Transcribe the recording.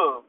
Huh.